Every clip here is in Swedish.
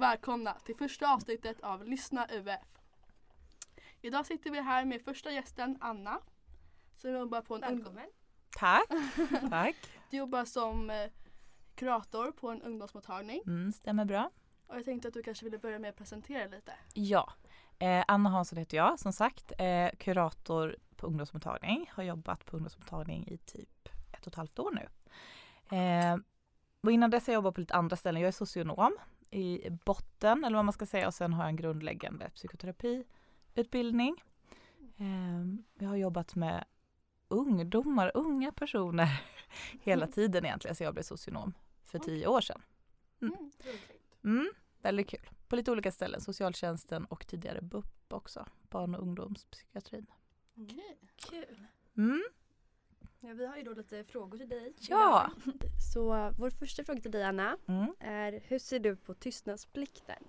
och välkomna till första avsnittet av Lyssna UF. Idag sitter vi här med första gästen Anna. Som jobbar på en ungdom- Tack. Tack. Du jobbar som eh, kurator på en ungdomsmottagning. Mm, stämmer bra. Och jag tänkte att du kanske ville börja med att presentera lite. Ja. Eh, Anna Hansson heter jag som sagt. Eh, kurator på ungdomsmottagning. Har jobbat på ungdomsmottagning i typ ett och ett halvt år nu. Eh, och innan dess har jag jobbat på lite andra ställen. Jag är socionom i botten eller vad man ska säga och sen har jag en grundläggande psykoterapiutbildning. Eh, jag har jobbat med ungdomar, unga personer hela tiden egentligen så jag blev socionom för tio år sedan. Mm. Mm, väldigt kul. På lite olika ställen. Socialtjänsten och tidigare BUP också. Barn och ungdomspsykiatrin. Okej. Kul. Mm, Ja, vi har ju då lite frågor till dig. ja. Så uh, vår första fråga till dig Anna Mm. är hur ser du på tystnadsplikten?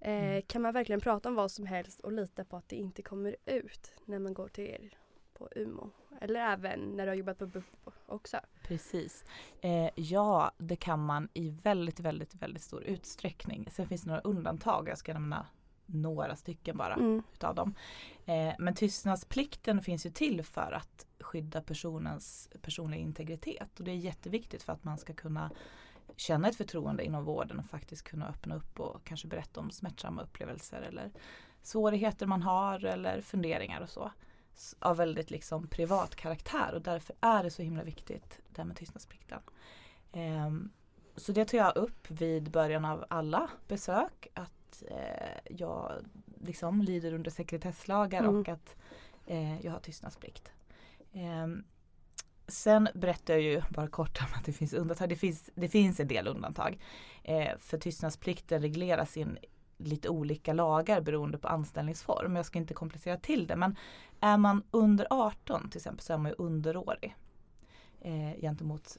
Eh, Mm. Kan man verkligen prata om vad som helst och lita på att det inte kommer ut när man går till er på UMO? Eller även när du har jobbat på BUP också? Precis. Eh, ja, det kan man i väldigt, väldigt, väldigt stor utsträckning. Sen finns det några undantag. Jag ska nämna några stycken bara Mm. utav dem. Eh, men tystnadsplikten finns ju till för att skydda personens personliga integritet. Och det är jätteviktigt för att man ska kunna känna ett förtroende inom vården och faktiskt kunna öppna upp och kanske berätta om smärtsamma upplevelser eller svårigheter man har eller funderingar och så. Av väldigt liksom privat karaktär och därför är det så himla viktigt det här med tystnadsplikten. Ehm, så det tar jag upp vid början av alla besök att eh, jag liksom lyder under sekretesslagar Mm. och att eh, jag har tystnadsplikt. Ehm, sen berättar jag ju bara kort om att det finns undantag. Det finns, det finns en del undantag. Eh, för tystnadsplikten regleras i lite olika lagar beroende på anställningsform. Jag ska inte komplicera till det men är man under 18 till exempel så är man ju underårig. Eh, gentemot,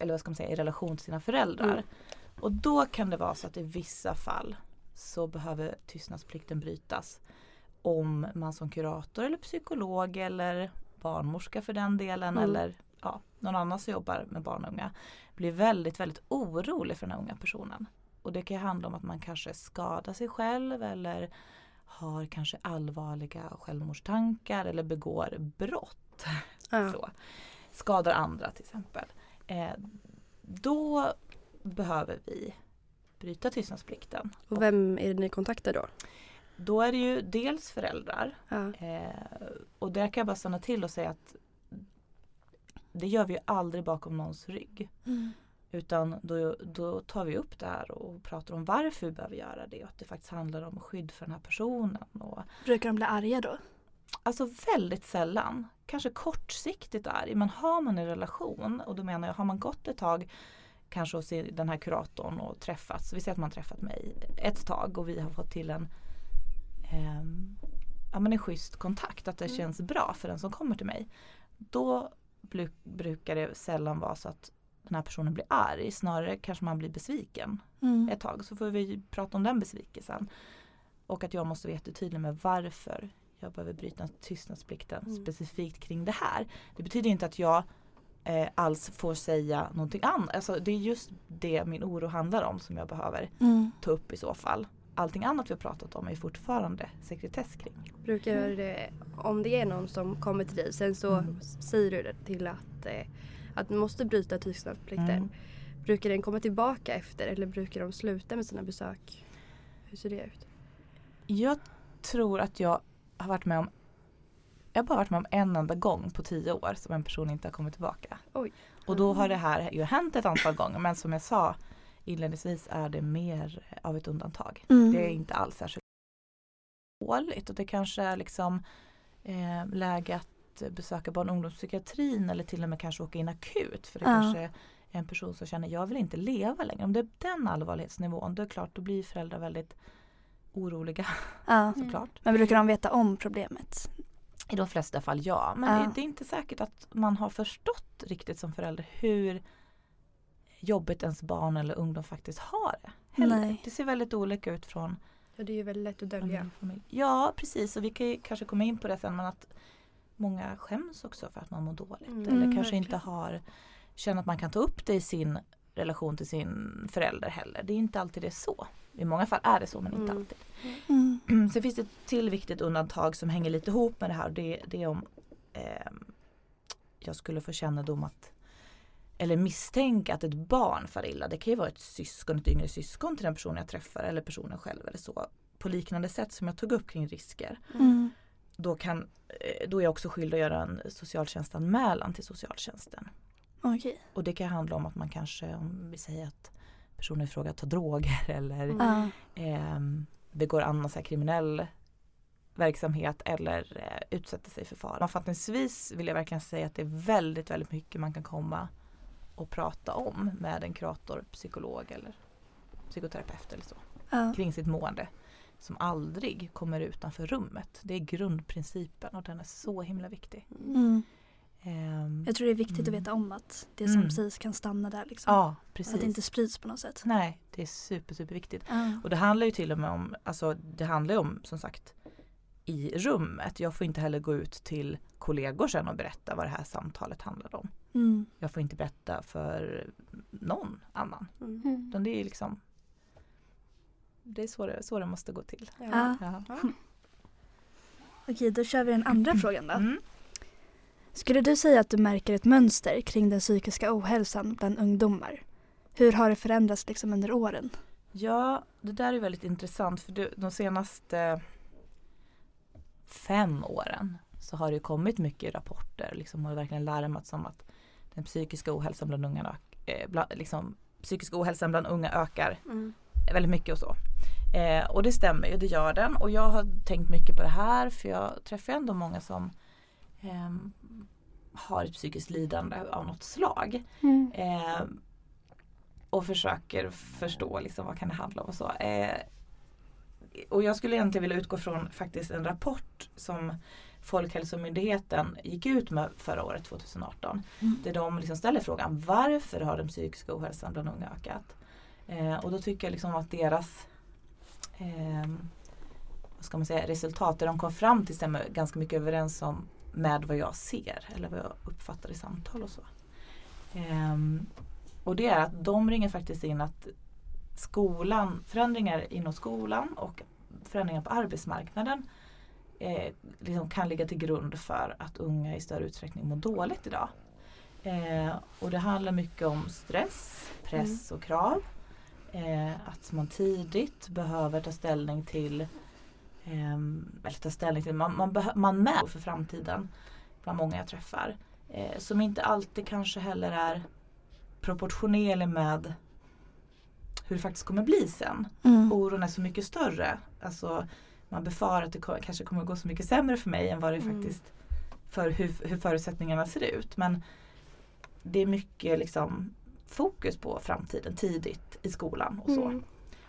eller vad ska man säga, i relation till sina föräldrar. Mm. Och då kan det vara så att i vissa fall så behöver tystnadsplikten brytas. Om man som kurator eller psykolog eller barnmorska för den delen Mm. eller ja, någon annan som jobbar med barn och unga blir väldigt, väldigt orolig för den här unga personen. Och det kan ju handla om att man kanske skadar sig själv eller har kanske allvarliga självmordstankar eller begår brott. Ja. Så. Skadar andra till exempel. Eh, då behöver vi bryta tystnadsplikten. Och vem är det ni kontaktar då? Då är det ju dels föräldrar Ja. eh, och där kan jag bara stanna till och säga att det gör vi ju aldrig bakom någons rygg. Utan då, då tar vi upp det här och pratar om varför vi behöver göra det och att det faktiskt handlar om skydd för den här personen. Och, Brukar de bli arga då? Alltså väldigt sällan. Kanske kortsiktigt arg. Men har man en relation och då menar jag har man gått ett tag kanske hos den här kuratorn och träffats. Vi säger att man träffat mig ett tag och vi har fått till en ehm, ja, men en schysst kontakt. Att det Mm. känns bra för den som kommer till mig. Då brukar det sällan vara så att den här personen blir arg. Snarare kanske man blir besviken Mm. ett tag så får vi prata om den besvikelsen. Och att jag måste vara jättetydlig med varför jag behöver bryta tystnadsplikten Mm. specifikt kring det här. Det betyder inte att jag eh, alls får säga någonting annat. Alltså, det är just det min oro handlar om som jag behöver Mm. ta upp i så fall. Allting annat vi har pratat om är fortfarande sekretess kring. Brukar det, om det är någon som kommer till dig, sen så Mm. säger du det till att, eh, att du måste bryta tystnadsplikten. Mm. Brukar den komma tillbaka efter eller brukar de sluta med sina besök? Hur ser det ut? Jag tror att jag har varit med om jag har bara varit med om en enda gång på tio år som en person inte har kommit tillbaka. Oj. Och då har det här ju hänt ett antal gånger men som jag sa inledningsvis är det mer av ett undantag. Mm. Det är inte alls särskilt dåligt och det kanske är liksom eh, läge att besöka barn och ungdomspsykiatrin eller till och med kanske åka in akut för det Ja. kanske är en person som känner jag vill inte leva längre. Om det är den allvarlighetsnivån då är det klart då blir föräldrar väldigt oroliga Ja. såklart. Men brukar de veta om problemet? I de flesta fall ja. Men Ja. det, det är inte säkert att man har förstått riktigt som förälder hur jobbigt ens barn eller ungdom faktiskt har det. Heller. Nej. Det ser väldigt olika ut från Ja, det är ju väldigt lätt att dölja. Ja precis och vi kan ju kanske komma in på det sen men att många skäms också för att man mår dåligt. Mm. eller kanske inte verkligen. har, känner att man kan ta upp det i sin relation till sin förälder heller. Det är inte alltid det är så. I många fall är det så men inte Mm. alltid. Mm. Sen finns det ett till viktigt undantag som hänger lite ihop med det här. Det, det är om ehm, jag skulle få kännedom att eller misstänka att ett barn far illa. Det kan ju vara ett syskon, ett yngre syskon till den personen jag träffar eller personen själv eller så. På liknande sätt som jag tog upp kring risker. Mm. Då, kan, eh, då är jag också skyldig att göra en socialtjänstanmälan till socialtjänsten. Okej. Och det kan handla om att man kanske, om vi säger att personen i fråga tar droger eller Mm. Eh, begår annan så här kriminell verksamhet eller eh, utsätter sig för fara. Sammanfattningsvis vill jag verkligen säga att det är väldigt, väldigt mycket man kan komma och prata om med en kurator, psykolog eller psykoterapeut eller så Ja. kring sitt mående som aldrig kommer utanför rummet. Det är grundprincipen och den är så himla viktig. Mm. Ehm, Jag tror det är viktigt Mm. att veta om att det som Mm. sägs kan stanna där. Liksom. ja, Och att precis. det inte sprids på något sätt. Nej, det är super, super viktigt. Och det handlar ju till och med om, alltså det handlar ju om som sagt i rummet. Jag får inte heller gå ut till kollegor sen och berätta vad det här samtalet handlade om. Mm. Jag får inte berätta för någon annan. Mm. Mm. Utan det är liksom Det är så det, så det måste gå till. Ja. Ja. Okej, då kör vi den andra frågan då. Mm. Skulle du säga att du märker ett mönster kring den psykiska ohälsan bland ungdomar? Hur har det förändrats liksom under åren? Ja, det där är väldigt intressant för de senaste fem åren så har det kommit mycket rapporter liksom har verkligen larmats om att den psykiska ohälsan bland unga eh, bland, liksom, psykiska ohälsan bland unga ökar Mm. väldigt mycket och så. Eh, och det stämmer ju, det gör den. Och jag har tänkt mycket på det här för jag träffar ändå många som ehm, har ett psykiskt lidande av något slag. Mm. Eh, och försöker förstå liksom vad kan det handla om och så. Eh, och jag skulle egentligen vilja utgå från faktiskt en rapport som Folkhälsomyndigheten gick ut med förra året 2018. Mm. Där de liksom ställer frågan varför har den psykiska ohälsan bland unga ökat? Eh, och då tycker jag liksom att deras ehm, vad ska man säga, resultat, det de kom fram till stämmer ganska mycket överens om med vad jag ser eller vad jag uppfattar i samtal och så. Ehm, och det är att de ringer faktiskt in att skolan, förändringar inom skolan och förändringar på arbetsmarknaden eh, liksom kan ligga till grund för att unga i större utsträckning mår dåligt idag. Eh, och det handlar mycket om stress, press och krav. Eh, att man tidigt behöver ta ställning till ehm, eller ta ställning till, man, man, man med för framtiden bland många jag träffar. Eh, som inte alltid kanske heller är proportionerlig med hur det faktiskt kommer bli sen. Mm. Oron är så mycket större. Alltså, man befarar att det kanske kommer att gå så mycket sämre för mig än vad det Mm. faktiskt för hur, hur förutsättningarna ser ut. Men det är mycket liksom fokus på framtiden tidigt i skolan och så. Mm.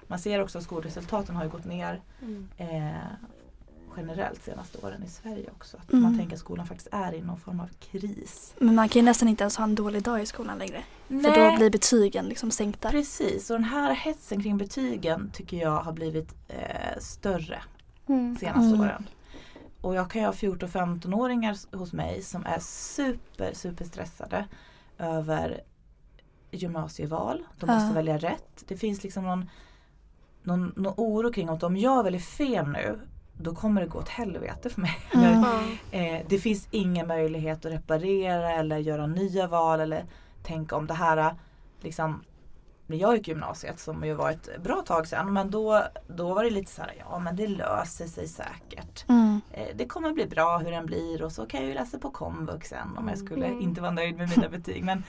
Man ser också att skolresultaten har gått ner Mm. eh, generellt senaste åren i Sverige också. Att Mm. man tänker att skolan faktiskt är i någon form av kris. Men man kan ju nästan inte ens ha en dålig dag i skolan längre. För då blir betygen liksom sänkta. Precis, och den här hetsen kring betygen tycker jag har blivit eh, större Mm. senaste Mm. åren. Och jag kan ju ha 14-15-åringar s- hos mig som är super, super stressade över gymnasieval. De måste Ja. välja rätt. Det finns liksom någon, någon, någon oro kring att om jag väljer fel nu då kommer det gå åt helvete för mig. Mm. Eh, det finns ingen möjlighet att reparera eller göra nya val eller tänka om det här liksom när jag gick gymnasiet som ju var ett bra tag sedan men då, då var det lite så här, ja men det löser sig säkert. Mm. Eh, det kommer bli bra hur den blir och så kan jag ju läsa på komvux sen om jag skulle Mm. inte vara nöjd med mina betyg. Men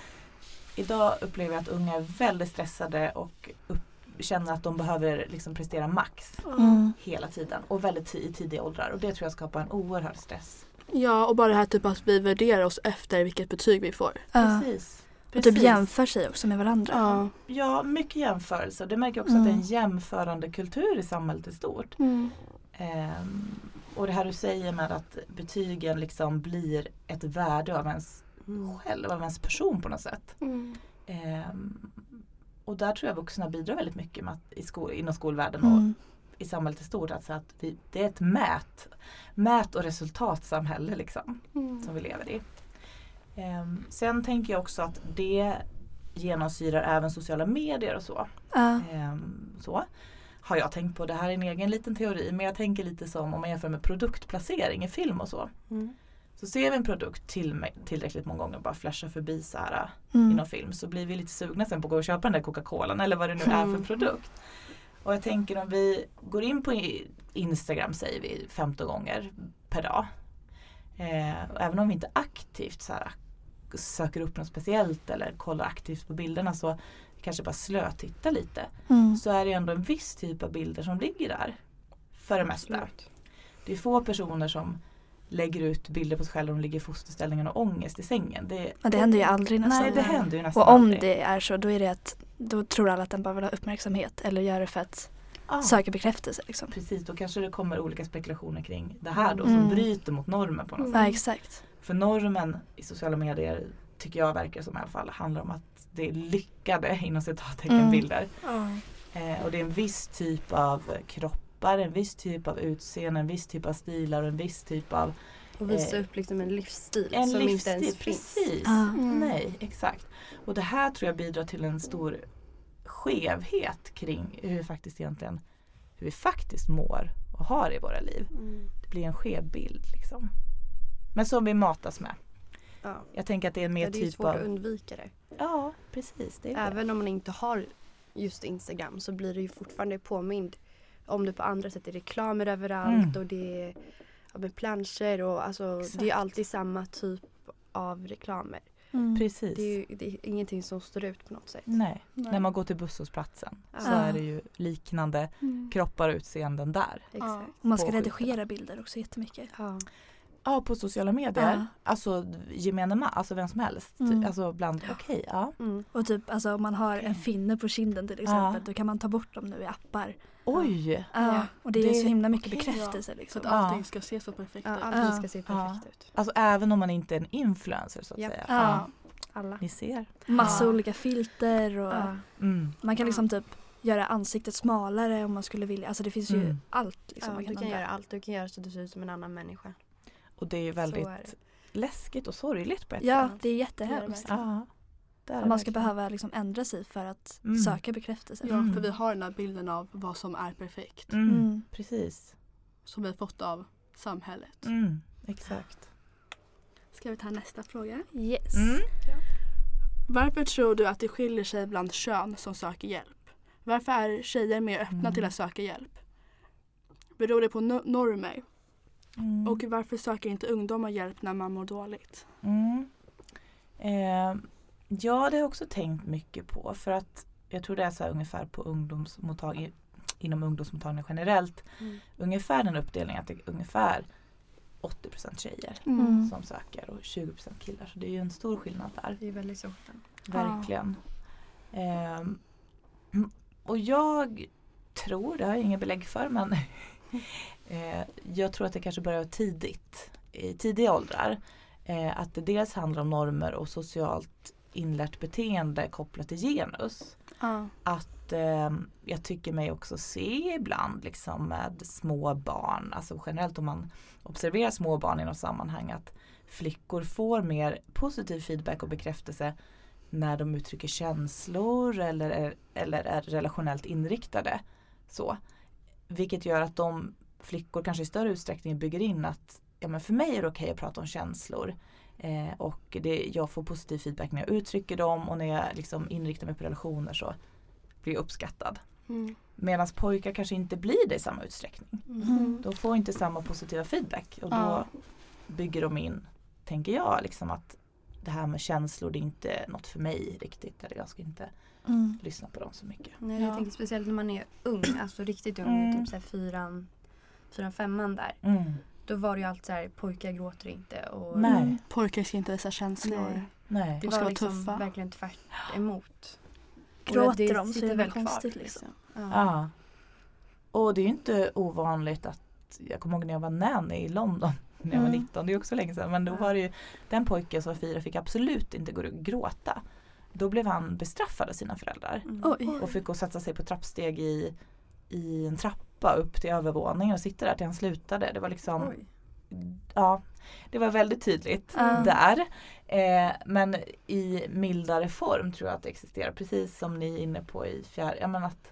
idag upplever jag att unga är väldigt stressade och upp, känner att de behöver liksom prestera max Mm. hela tiden och väldigt i tidiga åldrar och det tror jag skapar en oerhörd stress. Ja, och bara det här typ att vi värderar oss efter vilket betyg vi får. Precis. Och typ jämför sig också med varandra. Ja. Ja, mycket jämförelser. Det märker jag också att det är en Mm. jämförande kultur i samhället i stort. Mm. Ehm, och det här du säger med att betygen liksom blir ett värde av ens Mm. själv, av ens person på något sätt. Mm. Ehm, och där tror jag vuxna bidrar väldigt mycket med att, i skol, inom skolvärlden och Mm. i samhället i stort. Alltså att vi, det är ett mät, mät och resultatsamhälle liksom, Mm. som vi lever i. Ehm, sen tänker jag också att det genomsyrar även sociala medier och så. Ja. Ehm, så har jag tänkt på. Det här är en egen liten teori men jag tänker lite som om man jämför med produktplacering i film och så. Mm. Så ser vi en produkt till, tillräckligt många gånger bara flashar förbi så här Mm. i någon film så blir vi lite sugna sen på att gå och köpa den där Coca-Colan eller vad det nu är för Mm. produkt. Och jag tänker om vi går in på Instagram säger vi 15 gånger per dag. Eh, och även om vi inte aktivt så här, söker upp något speciellt eller kollar aktivt på bilderna så kanske bara slötittar lite. Mm. Så är det ändå en viss typ av bilder som ligger där. För det mesta. Absolut. Det är få personer som lägger ut bilder på sig själva och de ligger i fosterställningen och ångest i sängen. Det, Men det händer ju aldrig nästan. Nej det händer ju nästan Och om aldrig. det är så då är det att då tror alla att den bara vill ha uppmärksamhet eller gör det för att Ja. söka bekräftelse. Liksom. Precis, då kanske det kommer olika spekulationer kring det här då Mm. som bryter mot normen på något Mm. sätt. Ja exakt. För normen i sociala medier tycker jag verkar som i alla fall handlar om att det är lyckade inom citattecken Mm. bilder. Eh, och det är en viss typ av kroppar, en viss typ av utseende, en viss typ av stilar och en viss typ av Och visa Eh, upp liksom en livsstil en som livsstil. inte ens finns. Precis. Ja. Mm. Nej, exakt. Och det här tror jag bidrar till en stor skevhet kring hur vi faktiskt egentligen hur vi faktiskt mår och har i våra liv. Mm. Det blir en skev bild liksom. Men som vi matas med. Ja. Jag tänker att det är en mer Ja, det är typ svårt av... att undvika det. Ja, precis. Det är det. Även om man inte har just Instagram så blir det ju fortfarande påmind om det på andra sätt. Det är reklamer överallt Mm. och det är ja, med planscher och alltså det är alltid samma typ av reklamer. Mm. Precis. Det är ju det är ingenting som står ut på något sätt. Nej. Nej. när man går till busshållplatsen Ja. så är det ju liknande Mm. kroppar och utseenden där. Exakt. Och man ska redigera bilder också jättemycket. Ja. Ja, på sociala medier. Ja. Alltså gemene man, alltså vem som helst. Mm. Alltså bland, okej, ja. Mm. Och typ alltså, om man har en finne på kinden till exempel då kan man ta bort dem nu i appar. Oj! Ja. Ja. Och det är Det- så himla mycket bekräftelse Så liksom. att Ja. allting ska se så perfekt Ja, ut. allting Ja. ska se Ja. perfekt ut. Alltså även om man inte är en influencer så att Ja. säga. Ja. Alla. Ni ser. Massa Ja. olika filter och Ja. Mm. man kan Ja. liksom typ göra ansiktet smalare om man skulle vilja. Alltså det finns ju Mm. allt liksom Ja, man du kan kan ändra. göra allt. Du kan göra så att du ser ut som en annan människa. Och det är ju Så är väldigt läskigt och sorgligt på ett Ja, sätt. det är Det jättehemskt. är Ja. Det är Att det man ska verkligen. behöva liksom ändra sig för att Mm. söka bekräftelse. Ja, Mm. för vi har den här bilden av vad som är perfekt. Mm. Mm. Precis. Som vi har fått av samhället. Mm. Exakt. Ska vi ta nästa fråga? Yes. Mm. Varför tror du att det skiljer sig bland kön som söker hjälp? Varför är tjejer mer öppna Mm. till att söka hjälp? Beror det på no- normer? Mm. Och varför söker inte ungdomar hjälp när man mår dåligt? Mm. Eh, ja, det har jag också tänkt mycket på för att jag tror det är så här ungefär på ungdomsmottagning inom ungdomsmottagningar generellt Mm. ungefär den uppdelningen att det är ungefär 80% tjejer Mm. som söker och 20% killar. Så det är ju en stor skillnad där. Det är väldigt stort. Verkligen. Ehm, och jag tror, det har jag inga belägg för men eh, jag tror att det kanske börjar tidigt, i tidiga åldrar. Eh, att det dels handlar om normer och socialt inlärt beteende kopplat till genus. Ja. Att eh, jag tycker mig också se ibland liksom med små barn, alltså generellt om man observerar små barn i något sammanhang att flickor får mer positiv feedback och bekräftelse när de uttrycker känslor eller är, eller är relationellt inriktade. Så. Vilket gör att de flickor kanske i större utsträckning bygger in att ja, men för mig är det okej att prata om känslor. Eh, och det, jag får positiv feedback när jag uttrycker dem och när jag liksom inriktar mig på relationer så blir jag uppskattad. Mm. Medan pojkar kanske inte blir det i samma utsträckning. Mm. De får inte samma positiva feedback och då Ja. bygger de in, tänker jag, liksom att det här med känslor det är inte något för mig riktigt. Eller jag ska inte Mm. lyssna på dem så mycket. Nej, Ja. Jag tänker speciellt när man är ung, alltså riktigt ung, Mm. typ så här fyran, fyran, femman där. Mm. Då var det ju alltid så här, pojkar gråter inte. Och Nej, Mm. Pojkar ska inte visa känslor. Nej. nej. Det De ska var vara liksom tuffa. verkligen tvärt emot. Och Gråter det de så sitter är det väl kvar, konstigt liksom. Ja. Ja. Och det är ju inte ovanligt att jag kommer ihåg när jag var nanny i London när jag var Mm. 19, det är också länge sedan. Men då var det ju den pojken som var fyra fick absolut inte gå och gråta. Då blev han bestraffad av sina föräldrar Mm. Och fick gå och sätta sig på trappsteg i, i en trappa trappa upp till övervåningen och sitta där till han slutade. Det var liksom Oj. Ja, det var väldigt tydligt Ja. där. Eh, men i mildare form tror jag att det existerar. Precis som ni är inne på i fjärde, ja men att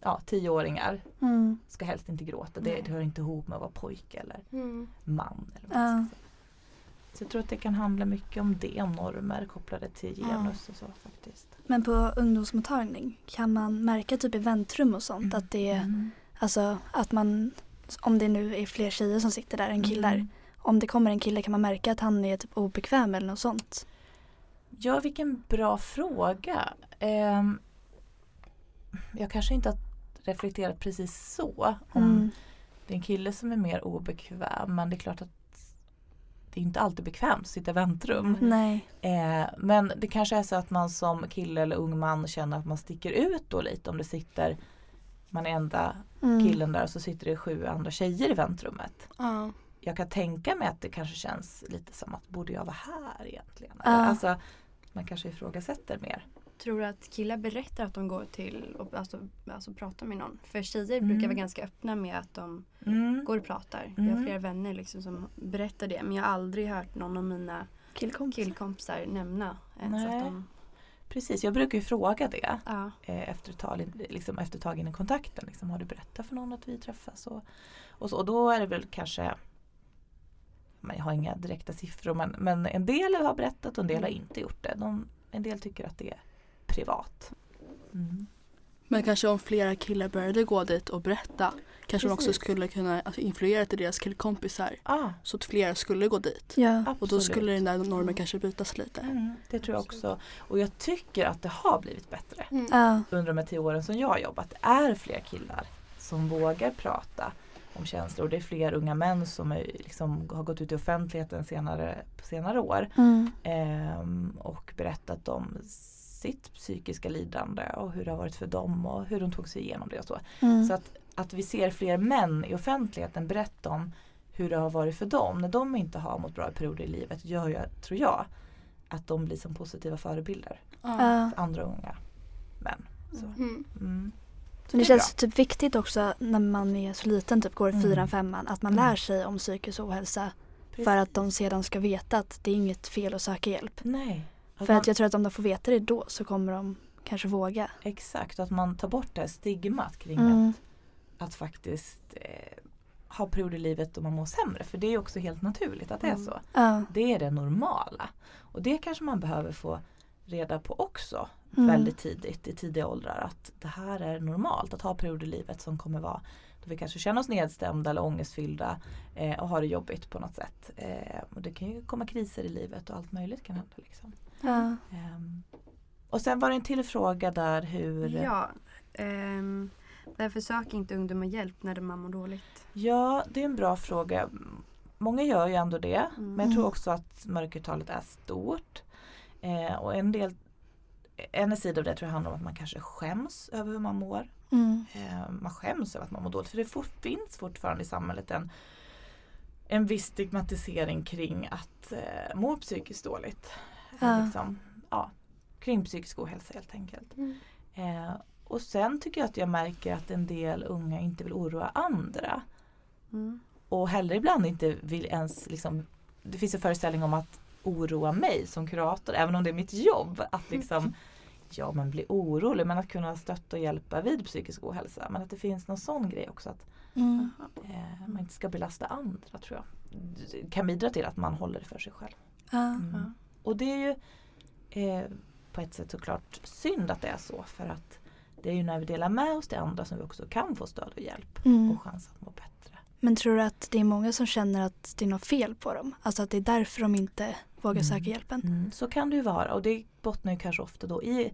ja, tioåringar Mm. ska helst inte gråta. Det, det hör inte ihop med att vara pojke eller Mm. man. Eller vad säga. Så jag tror att det kan handla mycket om det, om normer kopplade till genus och så faktiskt. Men på ungdomsmottagning kan man märka typ i väntrum och sånt att det är Mm. Alltså att man, om det nu är fler tjejer som sitter där än killar. Mm. Om det kommer en kille kan man märka att han är typ obekväm eller något sånt. Ja, vilken bra fråga. Ehm, jag kanske inte har reflekterat precis så. Om Mm. det är en kille som är mer obekväm men det är klart att det är inte alltid bekvämt att sitta i väntrum. Mm. Nej. Eh, men det kanske är så att man som kille eller ung man känner att man sticker ut då lite om det sitter man är enda Mm. killen där och så sitter det sju andra tjejer i väntrummet. Ja. Jag kan tänka mig att det kanske känns lite som att borde jag vara här egentligen? Ja. Alltså, man kanske ifrågasätter mer. Tror du att killar berättar att de går till och alltså, alltså pratar med någon? För tjejer Mm. brukar vara ganska öppna med att de Mm. går och pratar. Jag har Mm. flera vänner liksom som berättar det men jag har aldrig hört någon av mina Killkompis. killkompisar nämna ens Nej. att de... Precis, jag brukar ju fråga det Ja. eh, efter ett tag, liksom efter ett tag in i kontakten. Liksom, har du berättat för någon att vi träffas? Och, och, så, och då är det väl kanske men jag har inga direkta siffror men, men en del har berättat och en del har inte gjort det. De, en del tycker att det är privat. Mm. Men kanske om flera killar började gå dit och berätta kanske de också Precis. skulle kunna alltså, influera till deras killkompisar Ah, så att flera skulle gå dit. Ja. Och då skulle den där normen kanske bytas lite. Mm, det tror jag också. Och jag tycker att det har blivit bättre Mm. Under de här tio åren som jag har jobbat. Det är fler killar som vågar prata om känslor. Det är fler unga män som är, liksom, har gått ut i offentligheten senare, på senare år Mm. ehm, och berättat om sitt psykiska lidande och hur det har varit för dem och hur de tog sig igenom det och så. Mm. Så att, att vi ser fler män i offentligheten berätta om hur det har varit för dem när de inte har mått bra i perioder i livet gör ju, tror jag, att de blir som positiva förebilder Ja. För andra unga män. Så. Mm. Mm. Så det är känns bra. typ viktigt också när man är så liten, typ går i Mm. fyran, femman, att man Mm. lär sig om psykisk ohälsa för att de sedan ska veta att det är inget fel att söka hjälp. Nej. Att För man, att jag tror att om de får veta det då så kommer de kanske våga. Exakt, att man tar bort det här stigmat kring Mm. att, att faktiskt eh, ha perioder i livet då man mår sämre. För det är också helt naturligt att det är Mm. så. Ja. Det är det normala. Och det kanske man behöver få reda på också Mm. väldigt tidigt i tidiga åldrar. Att det här är normalt att ha perioder i livet som kommer vara då vi kanske känner oss nedstämda eller ångestfyllda eh, och har det jobbigt på något sätt. Eh, och det kan ju komma kriser i livet och allt möjligt kan hända. Liksom. Ja. Ehm, och sen var det en till fråga där hur Ja. ehm, varför söker inte ungdomar hjälp när man mår dåligt? Ja, det är en bra fråga. Många gör ju ändå det. Mm. Men jag tror också att mörkertalet är stort. Eh, och en del en sida av det tror jag handlar om att man kanske skäms över hur man mår. Mm. Eh, man skäms över att man mår dåligt. För det fort, finns fortfarande i samhället en, en viss stigmatisering kring att eh, må psykiskt dåligt. Ja. Liksom, ja, kring psykisk ohälsa helt enkelt. Mm. Eh, och sen tycker jag att jag märker att en del unga inte vill oroa andra. Mm. Och heller ibland inte vill ens liksom, det finns en föreställning om att oroa mig som kurator, även om det är mitt jobb. Att liksom, ja men bli orolig, men att kunna stötta och hjälpa vid psykisk ohälsa. Men att det finns någon sån grej också att Mm. eh, man inte ska belasta andra tror jag. Det kan bidra till att man håller det för sig själv. Mm. Och det är ju eh, på ett sätt såklart synd att det är så för att det är ju när vi delar med oss till andra som vi också kan få stöd och hjälp Mm. och chans att må bättre. Men tror du att det är många som känner att det är något fel på dem? Alltså att det är därför de inte vågar Mm. söka hjälpen? Mm, så kan det ju vara och det bottnar ju kanske ofta då i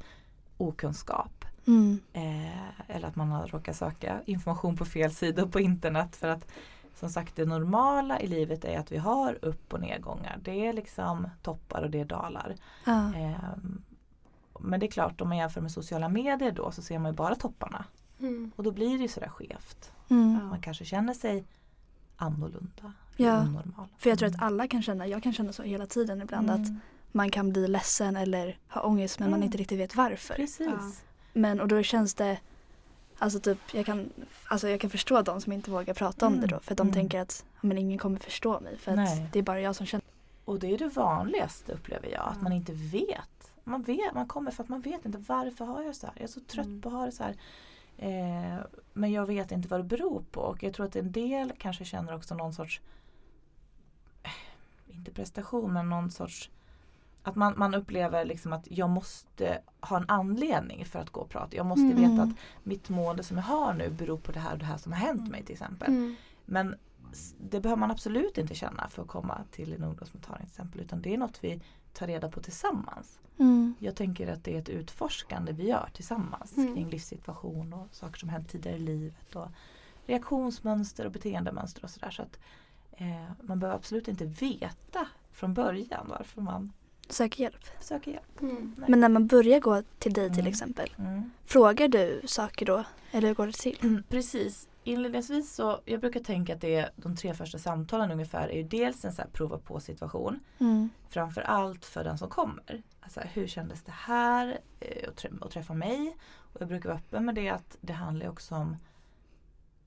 okunskap. Mm. Eh, eller att man har råkat söka information på fel sidor på internet. För att som sagt det normala i livet är att vi har upp och nedgångar. Det är liksom toppar och det är dalar. Ja. Ehm, men det är klart om man jämför med sociala medier då så ser man ju bara topparna. Mm. Och då blir det ju sådär skevt. Mm. Man kanske känner sig annorlunda. Ja, onormal. För jag tror att Mm. alla kan känna, jag kan känna så hela tiden ibland att Mm, man kan bli ledsen eller ha ångest men man Mm. inte riktigt vet varför. Precis. Ja. Men och då känns det Alltså typ jag kan, alltså jag kan förstå de som inte vågar prata om det Mm, då för att de mm. tänker att men ingen kommer förstå mig för att Nej. det är bara jag som känner. Och det är det vanligaste upplever jag, att man inte vet. Man, vet, man kommer för att man vet inte varför har jag så här. Jag är så trött Mm. på att ha det så här. Eh, men jag vet inte vad det beror på och jag tror att en del kanske känner också någon sorts, eh, inte prestation men någon sorts att man, man upplever liksom att jag måste ha en anledning för att gå och prata. Jag måste Mm. veta att mitt mående som jag har nu beror på det här och det här som har hänt mig till exempel. Mm. Men det behöver man absolut inte känna för att komma till en ungdomsmottagning till exempel. Utan det är något vi tar reda på tillsammans. Mm. Jag tänker att det är ett utforskande vi gör tillsammans Mm. kring livssituation och saker som hänt tidigare i livet. Och reaktionsmönster och beteendemönster och sådär. Så att eh, man behöver absolut inte veta från början varför man Söker hjälp. söker hjälp. Mm. Men när man börjar gå till dig till Mm. exempel, Mm. frågar du saker då? Eller hur går det till? Precis. Inledningsvis så, jag brukar tänka att det är de tre första samtalen ungefär är ju dels en så prova på situation. Mm. Framför allt för den som kommer. Alltså, hur kändes det här eh, att, att träffa mig? Och jag brukar vara öppen med det att det handlar också om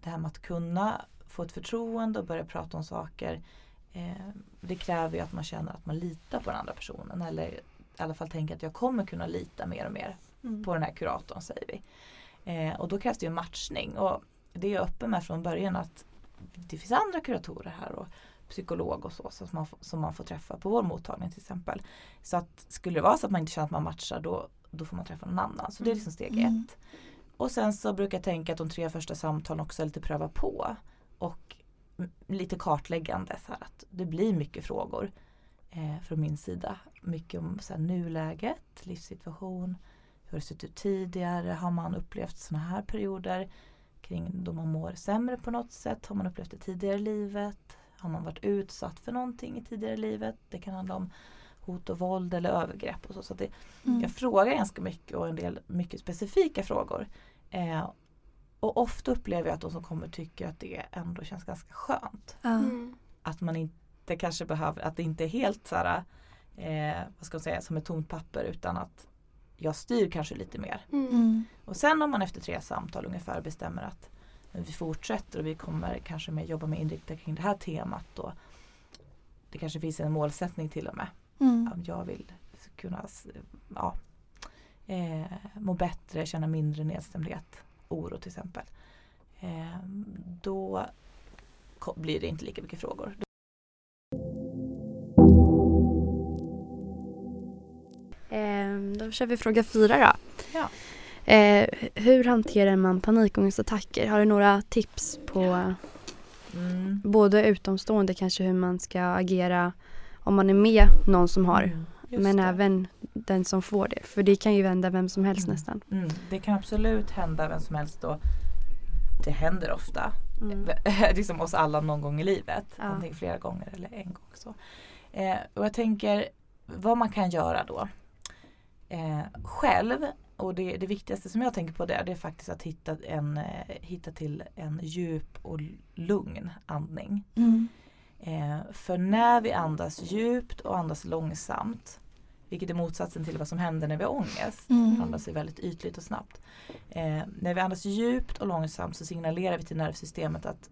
det här med att kunna få ett förtroende och börja prata om saker. Eh, det kräver ju att man känner att man litar på den andra personen eller i alla fall tänker att jag kommer kunna lita mer och mer Mm. på den här kuratorn säger vi. Eh, och då krävs det ju matchning och det är jag öppen med från början att det finns andra kuratorer här och psykolog och så, som, man, som man får träffa på vår mottagning till exempel. Så att skulle det vara så att man inte känner att man matchar då, då får man träffa någon annan. Så det är liksom steg Mm. ett. Och sen så brukar jag tänka att de tre första samtalen också är lite pröva på. Och lite kartläggande så här att det blir mycket frågor eh, från min sida. Mycket om så här, nuläget, livssituation, hur det sett ut tidigare? Har man upplevt sådana här perioder kring då man mår sämre på något sätt? Har man upplevt det tidigare i livet? Har man varit utsatt för någonting i tidigare i livet? Det kan handla om hot och våld eller övergrepp och så. så att det, Mm. jag frågar ganska mycket och en del mycket specifika frågor. Eh, och ofta upplever jag att de som kommer tycker att det ändå känns ganska skönt. Mm. Att man inte kanske behöver, att det inte är helt så här, eh, vad ska man säga, som ett tomt papper utan att jag styr kanske lite mer. Mm. Mm. Och sen om man efter tre samtal ungefär bestämmer att vi fortsätter och vi kommer kanske med jobba med inriktning kring det här temat och det kanske finns en målsättning till och med. Mm. Om jag vill kunna ja, eh, må bättre, känna mindre nedstämdhet, oro till exempel. Eh, då blir det inte lika mycket frågor. Då kör vi fråga fyra då. Ja. Eh, hur hanterar man panikångestattacker? Har du några tips på Mm. både utomstående kanske hur man ska agera om man är med någon som har Mm, men det. även den som får det. För det kan ju vända vem som helst Mm. nästan. Mm, det kan absolut hända vem som helst och det händer ofta. Mm. liksom oss alla någon gång i livet. Ja. Antingen flera gånger eller en gång. Så. Eh, och jag tänker vad man kan göra då. Eh, själv, och det, det viktigaste som jag tänker på det, det är faktiskt att hitta, en, eh, hitta till en djup och lugn andning. Mm. Eh, för när vi andas djupt och andas långsamt, vilket är motsatsen till vad som händer när vi har ångest, Mm. andas vi väldigt ytligt och snabbt. Eh, när vi andas djupt och långsamt så signalerar vi till nervsystemet att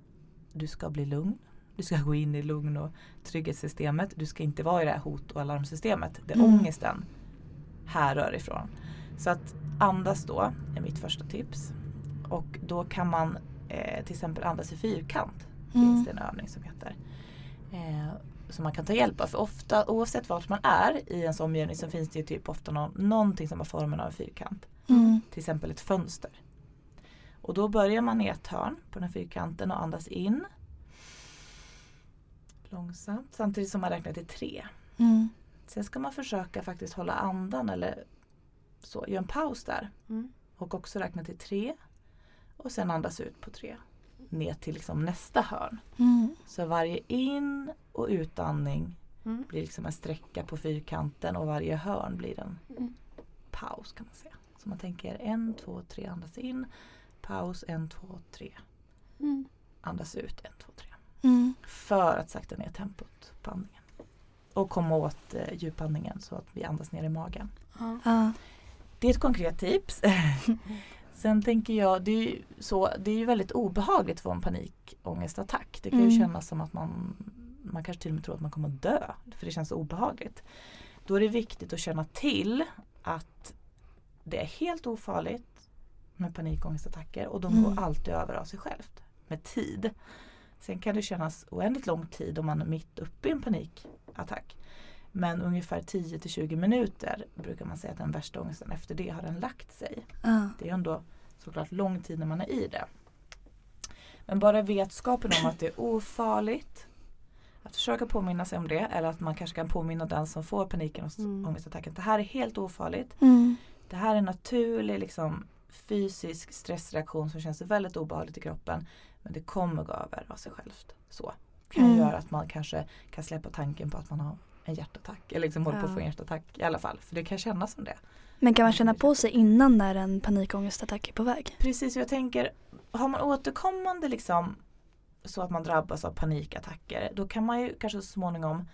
du ska bli lugn. Du ska gå in i lugn och trygghetssystemet. Du ska inte vara i det här hot och alarmsystemet. Det är Mm. ångesten härrör ifrån. Så att andas då är mitt första tips. Och då kan man eh, till exempel andas i fyrkant. Mm. Finns det en övning som heter. Eh, som man kan ta hjälp av. För ofta oavsett vart man är i ens omgivning så finns det ju typ ofta någon, någonting som har formen av en fyrkant. Mm. Till exempel ett fönster. Och då börjar man i ett hörn på den här fyrkanten och andas in. Långsamt samtidigt som man räknar till tre. Mm. Sen ska man försöka faktiskt hålla andan eller så, göra en paus där. Mm. Och också räkna till tre. Och sen andas ut på tre. Ner till liksom nästa hörn. Mm. Så varje in och utandning Mm. blir liksom en sträcka på fyrkanten och varje hörn blir en Mm. paus kan man säga. Så man tänker en, två, tre, andas in. Paus, en, två, tre. Mm. Andas ut, en, två, tre. Mm. För att sakta ner tempot på andningen. Och komma åt eh, djupandningen så att vi andas ner i magen. Ja. Ja. Det är ett konkret tips. Sen tänker jag, det är ju, så, det är ju väldigt obehagligt att få en panikångestattack. Det kan ju Mm. kännas som att man, man kanske till och med tror att man kommer att dö. För det känns obehagligt. Då är det viktigt att känna till att det är helt ofarligt med panikångestattacker och de Mm. går alltid över av sig självt med tid. Sen kan det kännas oändligt lång tid om man är mitt uppe i en panikattack. Men ungefär 10 till 20 minuter brukar man säga att den värsta ångesten efter det har den lagt sig. Ja. Det är ändå såklart lång tid när man är i det. Men bara vetskapen om att det är ofarligt. Att försöka påminna sig om det eller att man kanske kan påminna den som får paniken och Mm. ångestattacken. Det här är helt ofarligt. Mm. Det här är en naturlig liksom, fysisk stressreaktion som känns väldigt obehagligt i kroppen. Men det kommer gå över av sig självt. Så kan Mm. göra att man kanske kan släppa tanken på att man har en hjärtattack. Eller liksom håller på att Ja. få en hjärtattack i alla fall. För det kan kännas som det. Men kan man känna på sig innan när en panikångestattack är på väg? Precis, jag tänker har man återkommande liksom så att man drabbas av panikattacker då kan man ju kanske så småningom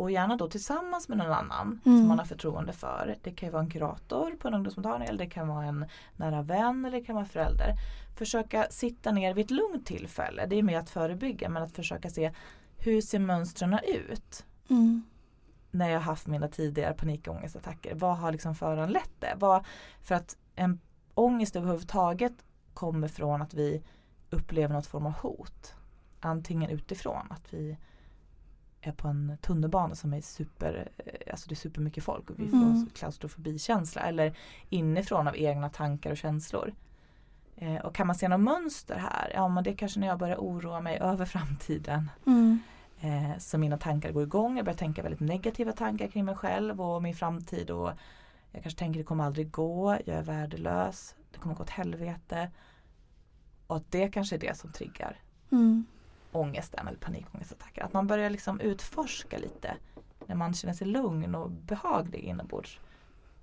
och gärna då tillsammans med någon annan Mm. som man har förtroende för. Det kan vara en kurator på en ungdomsmottagning eller det kan vara en nära vän eller det kan vara förälder. Försöka sitta ner vid ett lugnt tillfälle. Det är mer att förebygga men att försöka se hur ser mönstren ut Mm. när jag haft mina tidigare panikångestattacker. Vad har liksom föranlett det? Vad, för att en ångest överhuvudtaget kommer från att vi upplever något form av hot. Antingen utifrån att vi är på en tunnelbana som är super, eh, alltså det är supermycket folk och vi får Mm. klaustrofobikänsla eller inifrån av egna tankar och känslor. Eh, och kan man se något mönster här? Ja men det är kanske när jag börjar oroa mig över framtiden. Mm. Eh, så mina tankar går igång. Jag börjar tänka väldigt negativa tankar kring mig själv och min framtid. Och jag kanske tänker det kommer aldrig gå. Jag är värdelös. Det kommer gå åt helvete. Och att det kanske är det som triggar Mm. Ångesten eller panikångestattacker. Att man börjar liksom utforska lite. När man känner sig lugn och behaglig inombords.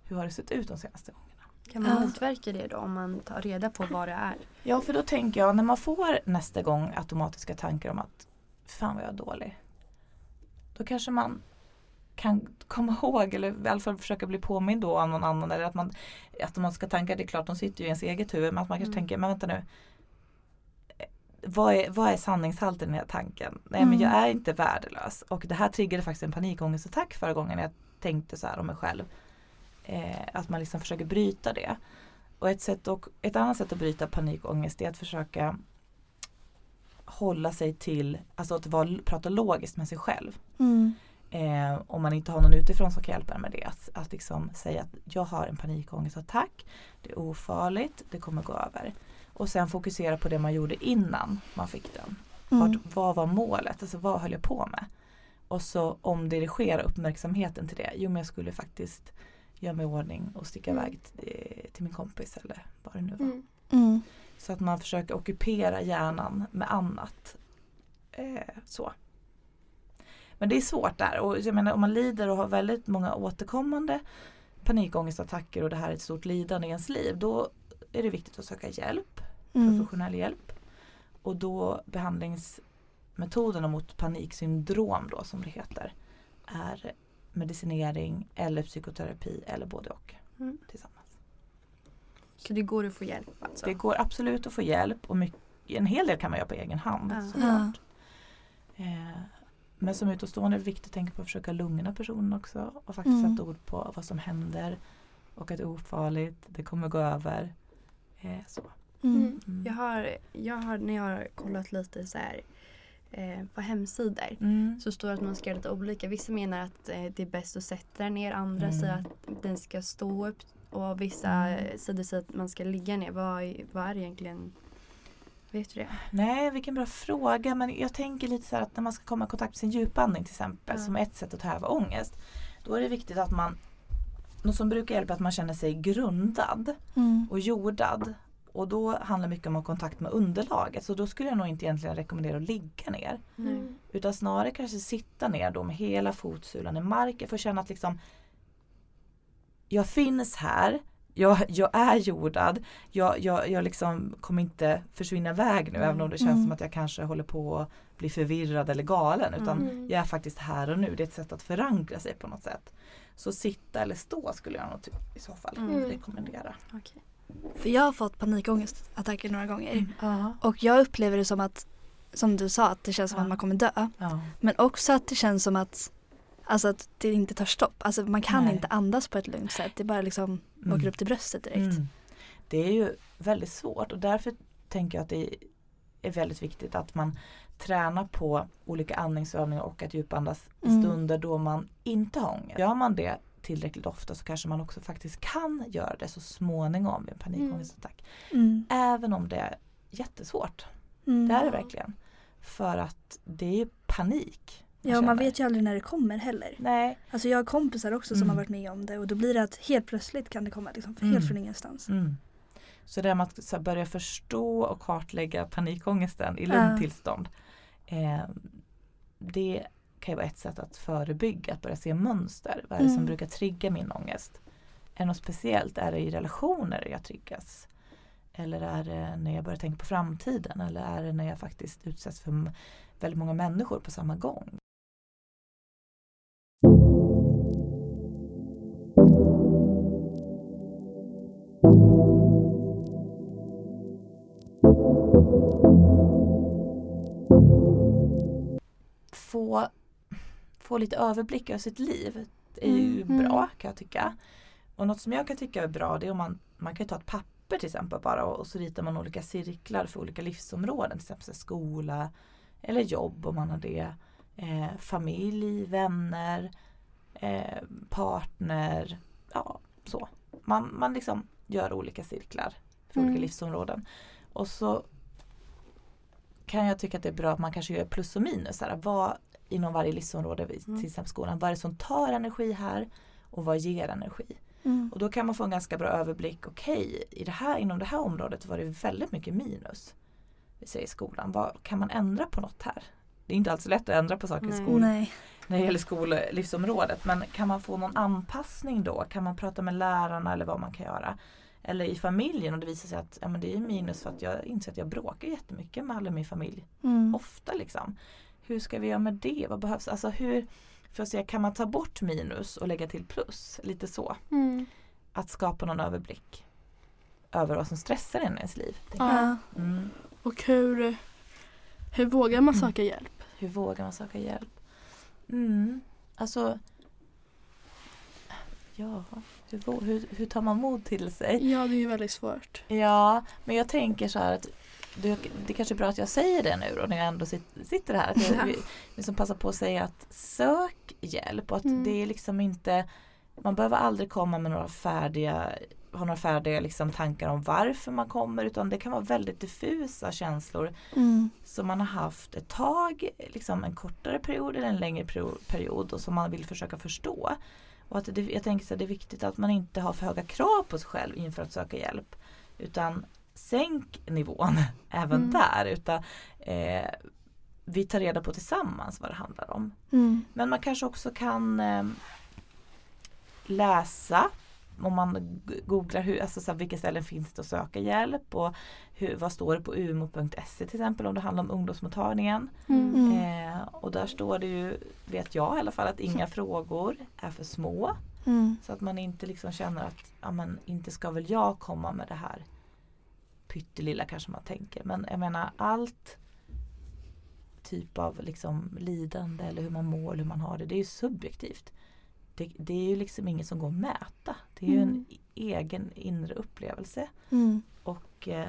Hur har det sett ut de senaste gångerna? Kan man motverka det då om man tar reda på vad det är? Ja, för då tänker jag när man får nästa gång automatiska tankar om att fan vad jag är dålig. Då kanske man kan komma ihåg eller i alla fall försöka bli påmind då av någon annan. Eller att man automatiska tankar, det är klart de sitter ju i ens eget huvud men att man kanske Mm. tänker, men vänta nu. Vad är, vad är sanningshalten i den här tanken? Nej Mm. men jag är inte värdelös. Och det här triggade faktiskt en panikångestattack förra gången jag tänkte så här om mig själv. Eh, att man liksom försöker bryta det. Och ett, sätt och, ett annat sätt att bryta panikångest är att försöka hålla sig till, alltså att vara, prata logiskt med sig själv. Mm. Eh, om man inte har någon utifrån som kan hjälpa en med det. Att, att liksom säga att jag har en panikångestattack, det är ofarligt, det kommer gå över. Och sen fokusera på det man gjorde innan man fick den. Mm. Vart, vad var målet? Alltså vad höll jag på med? Och så omdirigera uppmärksamheten till det. Jo men jag skulle faktiskt göra mig i ordning och sticka Mm. iväg till, till min kompis eller vad det nu var. Mm. Mm. Så att man försöker ockupera hjärnan med annat. Eh, så. Men det är svårt där och jag menar om man lider och har väldigt många återkommande panikångestattacker och det här är ett stort lidande i ens liv då är det viktigt att söka hjälp, Mm. professionell hjälp. Och då behandlingsmetoderna mot paniksyndrom då som det heter är medicinering eller psykoterapi eller både och Mm. tillsammans. Så det går att få hjälp alltså? Det går absolut att få hjälp och mycket, en hel del kan man göra på egen hand. Ja. såklart. Eh, men som utomstående är det viktigt att tänka på att försöka lugna personen också och faktiskt Mm. sätta ord på vad som händer och att det är ofarligt, det kommer gå över. Eh, så. Mm. Mm. Jag har, jag har, när jag har kollat lite så här eh, på hemsidor Mm. så står det att man ska göra lite olika. Vissa menar att eh, det är bäst att sätta den ner, andra Mm. säger att den ska stå upp och vissa Mm. sidor säger att man ska ligga ner. Vad, är- vad är egentligen? Vet du det? Nej, vilken bra fråga. Men jag tänker lite så här att när man ska komma i kontakt med sin djupandning till exempel Ja. som ett sätt att häva ångest. Då är det viktigt att man, något som brukar hjälpa är att man känner sig grundad. Mm. och jordad. Och då handlar mycket om att ha kontakt med underlaget. Så då skulle jag nog inte egentligen rekommendera att ligga ner. Nej. Utan snarare kanske sitta ner då med hela fotsulan i marken för att känna att liksom Jag finns här. Jag, jag är jordad. Jag, jag, jag liksom kommer inte försvinna iväg nu Mm. även om det känns Mm. som att jag kanske håller på att bli förvirrad eller galen. Utan Mm. jag är faktiskt här och nu. Det är ett sätt att förankra sig på något sätt. Så sitta eller stå skulle jag nog i så fall Mm. rekommendera. Okej. För jag har fått panikångestattacker några gånger. Ja. Och jag upplever det som att, som du sa, att det känns som Ja. att man kommer dö. ja. Men också att det känns som att, alltså att det inte tar stopp. Alltså man kan Nej. inte andas på ett lugnt sätt. Det bara liksom Mm. åker upp till bröstet direkt. Mm. Det är ju väldigt svårt och därför tänker jag att det är väldigt viktigt att man tränar på olika andningsövningar och att djupandas i Mm. stunder då man inte har ångest. Gör man det tillräckligt ofta så kanske man också faktiskt kan göra det så småningom vid en panikångestattack. Mm. Även om det är jättesvårt. Mm. Det är det verkligen. För att det är ju panik. Ja, och man vet ju aldrig när det kommer heller. Nej. Alltså jag har kompisar också som Mm. har varit med om det och då blir det att helt plötsligt kan det komma liksom, Mm. helt från ingenstans. Mm. Så det är med att här, börja förstå och kartlägga panikångesten i Ja. lugnt tillstånd. Eh, det kan ju vara ett sätt att förebygga, att börja se mönster. Vad är det som Mm. brukar trigga min ångest? Är det något speciellt? Är det i relationer jag triggas? Eller är det när jag börjar tänka på framtiden? Eller är det när jag faktiskt utsätts för väldigt många människor på samma gång? Få, få lite överblick över sitt liv är ju Mm. bra kan jag tycka. Och något som jag kan tycka är bra det är om man, man kan ta ett papper till exempel bara och, och så ritar man olika cirklar för olika livsområden. Till exempel skola eller jobb om man har det. Eh, familj, vänner, eh, partner. Ja, så. Man, man liksom gör olika cirklar för olika Mm. livsområden. Och så kan jag tycka att det är bra att man kanske gör plus och minus. Här, vad inom varje livsområde, Mm. till exempel skolan, vad är det som tar energi här och vad ger energi? Mm. Och då kan man få en ganska bra överblick. Okej, i det här, inom det här området var det väldigt mycket minus. Vi säger skolan. Vad, kan man ändra på något här? Det är inte alls lätt att ändra på saker i Nej. skolan Nej. när det gäller skollivsområdet. Men kan man få någon anpassning då? Kan man prata med lärarna eller vad man kan göra? Eller i familjen och det visar sig att ja, men det är minus för att jag inser att jag bråkar jättemycket med alla i min familj. Mm. Ofta liksom. Hur ska vi göra med det? Vad behövs? Alltså hur, för att se, kan man ta bort minus och lägga till plus? Lite så. Mm. Att skapa någon överblick över vad som stressar en i ens liv. Ja. Mm. Och hur, hur vågar man Mm. söka hjälp? Hur vågar man söka hjälp? Mm. Alltså Ja, hur, hur, hur tar man mod till sig? Ja, det är ju väldigt svårt. Ja, men jag tänker så här att det, det kanske är bra att jag säger det nu då när jag ändå sit, sitter här. Att jag liksom passa på att säga att sök hjälp och att Mm. det är liksom inte man behöver aldrig komma med några färdiga ha några färdiga liksom tankar om varför man kommer utan det kan vara väldigt diffusa känslor Mm. som man har haft ett tag, liksom en kortare period eller en längre peri- period och som man vill försöka förstå. Och att det, jag tänker att det är viktigt att man inte har för höga krav på sig själv inför att söka hjälp. Utan sänk nivån även Mm. där. Utan eh, vi tar reda på tillsammans vad det handlar om. Mm. Men man kanske också kan eh, läsa om man googlar hur, alltså så här, vilka ställen finns det att söka hjälp och hur, vad står det på umo.se till exempel om det handlar om ungdomsmottagningen. Mm. Eh, och där står det ju, vet jag i alla fall, att inga frågor är för små. Mm. Så att man inte liksom känner att, ja men inte ska väl jag komma med det här pyttelilla kanske man tänker. Men jag menar allt typ av liksom lidande eller hur man mår eller hur man har det, det är ju subjektivt. Det, det är ju liksom inget som går att mäta. Det är ju en Mm. egen inre upplevelse. Mm. Och eh,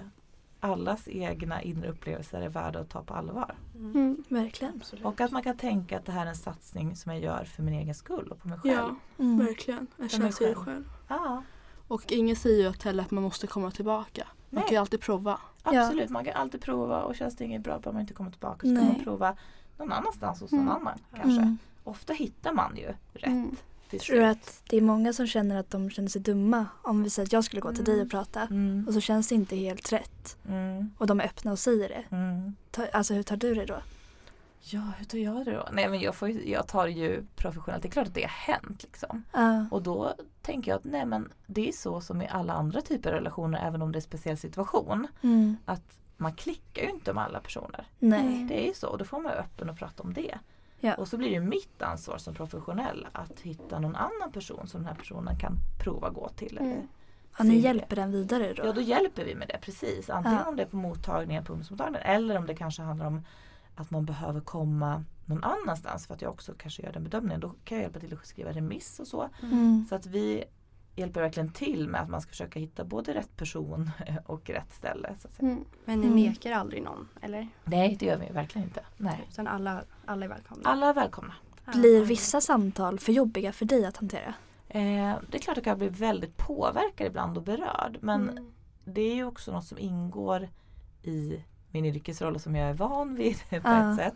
allas egna inre upplevelser är värda att ta på allvar. Mm. Verkligen. Absolut. Och att man kan tänka att det här är en satsning som jag gör för min egen skull och på mig själv. Ja, Mm. verkligen. Chans i dig själv. själv. Ja, Och ingen säger ju heller att man måste komma tillbaka. Man Nej. kan ju alltid prova. absolut. Man kan alltid prova och känns det inget bra behöver man inte komma tillbaka. Så kan man prova någon annanstans hos Mm. någon annan kanske. Mm. Ofta hittar man ju rätt Mm. till Tror du att det är många som känner att de känner sig dumma om vi säger att jag skulle gå till dig Mm. och prata Mm. och så känns det inte helt rätt Mm. och de är öppna och säger det. Mm. Ta, alltså hur tar du det då? Ja, hur tar jag det då? Nej men jag, får ju, jag tar ju professionellt. Det är klart att det har hänt liksom. Ja. Och då tänker jag att nej men det är så som i alla andra typer av relationer även om det är en speciell situation. Mm. Att man klickar ju inte med alla personer. Nej. Det är ju så, då får man vara öppen och prata om det. Ja. Och så blir det mitt ansvar som professionell att hitta någon annan person som den här personen kan prova gå till. Eller Mm. Ja, ni hjälper den vidare då? Ja då hjälper vi med det precis. Antingen Ja. om det är på mottagningen, på ungdomsmottagningen eller om det kanske handlar om att man behöver komma någon annanstans för att jag också kanske gör den bedömningen. Då kan jag hjälpa till att skriva remiss och så. Mm. Så att vi hjälper verkligen till med att man ska försöka hitta både rätt person och rätt ställe. Så att säga. Mm. Men ni Mm. nekar aldrig någon, eller? Nej det gör vi verkligen inte. Nej. Utan alla, alla är välkomna? Alla är välkomna. Blir vissa samtal för jobbiga för dig att hantera? Eh, det är klart att jag blir väldigt påverkad ibland och berörd men Mm. det är ju också något som ingår i min yrkesroll som jag är van vid på ett sätt.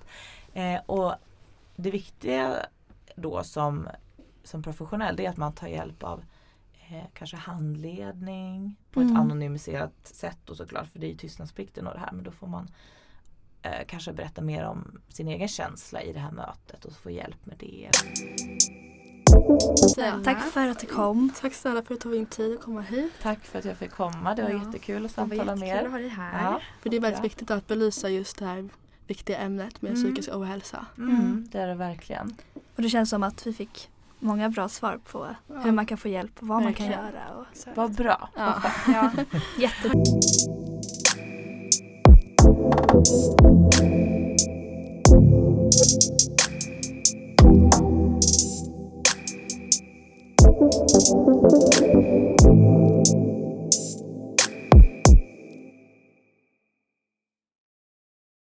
Eh, och det viktiga då som, som professionell det är att man tar hjälp av eh, kanske handledning på Mm. ett anonymiserat sätt och såklart för det är ju tystnadsplikten och det här men då får man eh, kanske berätta mer om sin egen känsla i det här mötet och få hjälp med det. Snälla. Tack för att du kom. Tack snälla för att du tog din tid att komma hit. Tack för att jag fick komma. Det var Ja, jättekul att Det var samtala med jättekul er. att ha dig här. Ja, För det är väldigt viktigt att belysa just det här viktiga ämnet med Mm. psykisk ohälsa. mm, Mm. det är det verkligen. Och det känns som att vi fick många bra svar på Ja. hur man kan få hjälp och vad Verkligen. man kan göra. Och Så. Vad bra. Ja. Ja. jätte...